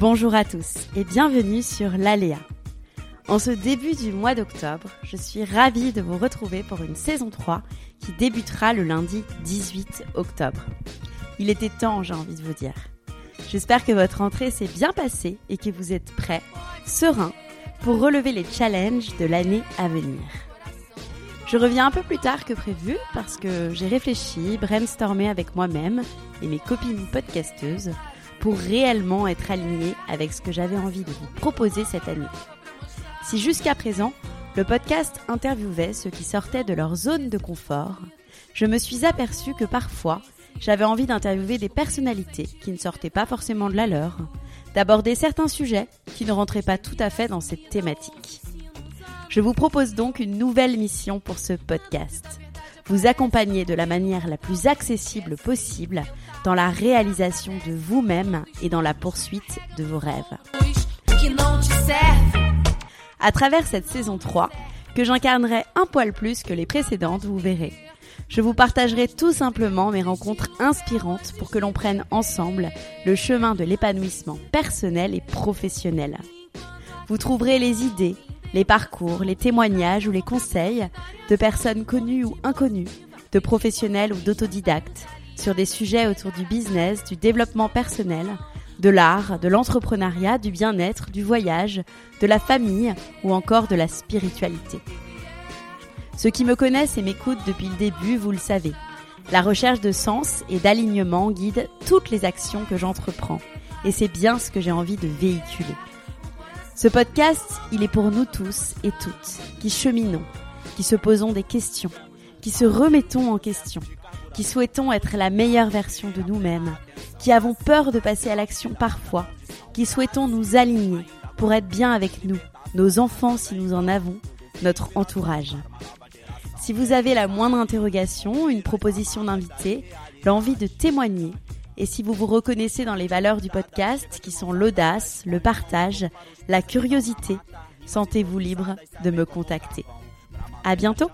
Bonjour à tous et bienvenue sur l'Aléa. En ce début du mois d'octobre, je suis ravie de vous retrouver pour une saison 3 qui débutera le lundi 18 octobre. Il était temps, j'ai envie de vous dire. J'espère que votre rentrée s'est bien passée et que vous êtes prêts, sereins, pour relever les challenges de l'année à venir. Je reviens un peu plus tard que prévu parce que j'ai réfléchi, brainstormé avec moi-même et mes copines podcasteuses pour réellement être aligné avec ce que j'avais envie de vous proposer cette année. Si jusqu'à présent, le podcast interviewait ceux qui sortaient de leur zone de confort, je me suis aperçu que parfois, j'avais envie d'interviewer des personnalités qui ne sortaient pas forcément de la leur, d'aborder certains sujets qui ne rentraient pas tout à fait dans cette thématique. Je vous propose donc une nouvelle mission pour ce podcast. Vous accompagner de la manière la plus accessible possible dans la réalisation de vous-même et dans la poursuite de vos rêves. À travers cette saison 3, que j'incarnerai un poil plus que les précédentes, vous verrez. Je vous partagerai tout simplement mes rencontres inspirantes pour que l'on prenne ensemble le chemin de l'épanouissement personnel et professionnel. Vous trouverez les idées, les parcours, les témoignages ou les conseils de personnes connues ou inconnues, de professionnels ou d'autodidactes, sur des sujets autour du business, du développement personnel, de l'art, de l'entrepreneuriat, du bien-être, du voyage, de la famille ou encore de la spiritualité. Ceux qui me connaissent et m'écoutent depuis le début, vous le savez. La recherche de sens et d'alignement guide toutes les actions que j'entreprends. Et c'est bien ce que j'ai envie de véhiculer. Ce podcast, il est pour nous tous et toutes, qui cheminons, qui se posons des questions, qui se remettons en question, qui souhaitons être la meilleure version de nous-mêmes, qui avons peur de passer à l'action parfois, qui souhaitons nous aligner pour être bien avec nous, nos enfants si nous en avons, notre entourage. Si vous avez la moindre interrogation, une proposition d'invité, l'envie de témoigner, et si vous vous reconnaissez dans les valeurs du podcast qui sont l'audace, le partage, la curiosité, sentez-vous libre de me contacter. À bientôt!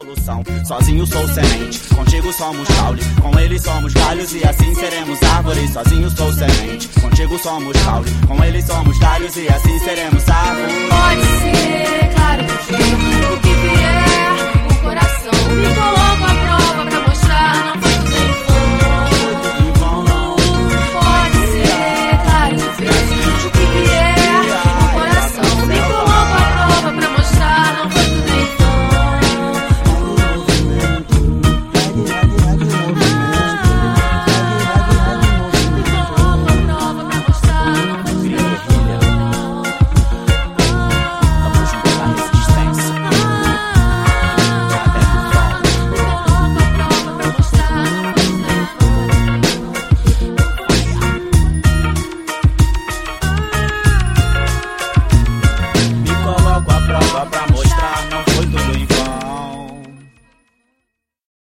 Solução. Sozinho sou semente, contigo somos caule. Com ele somos galhos e assim seremos árvores. Sozinho sou semente, contigo somos caule. Com ele somos galhos e assim seremos árvores. Pode ser, claro que sim. O que vier, o coração me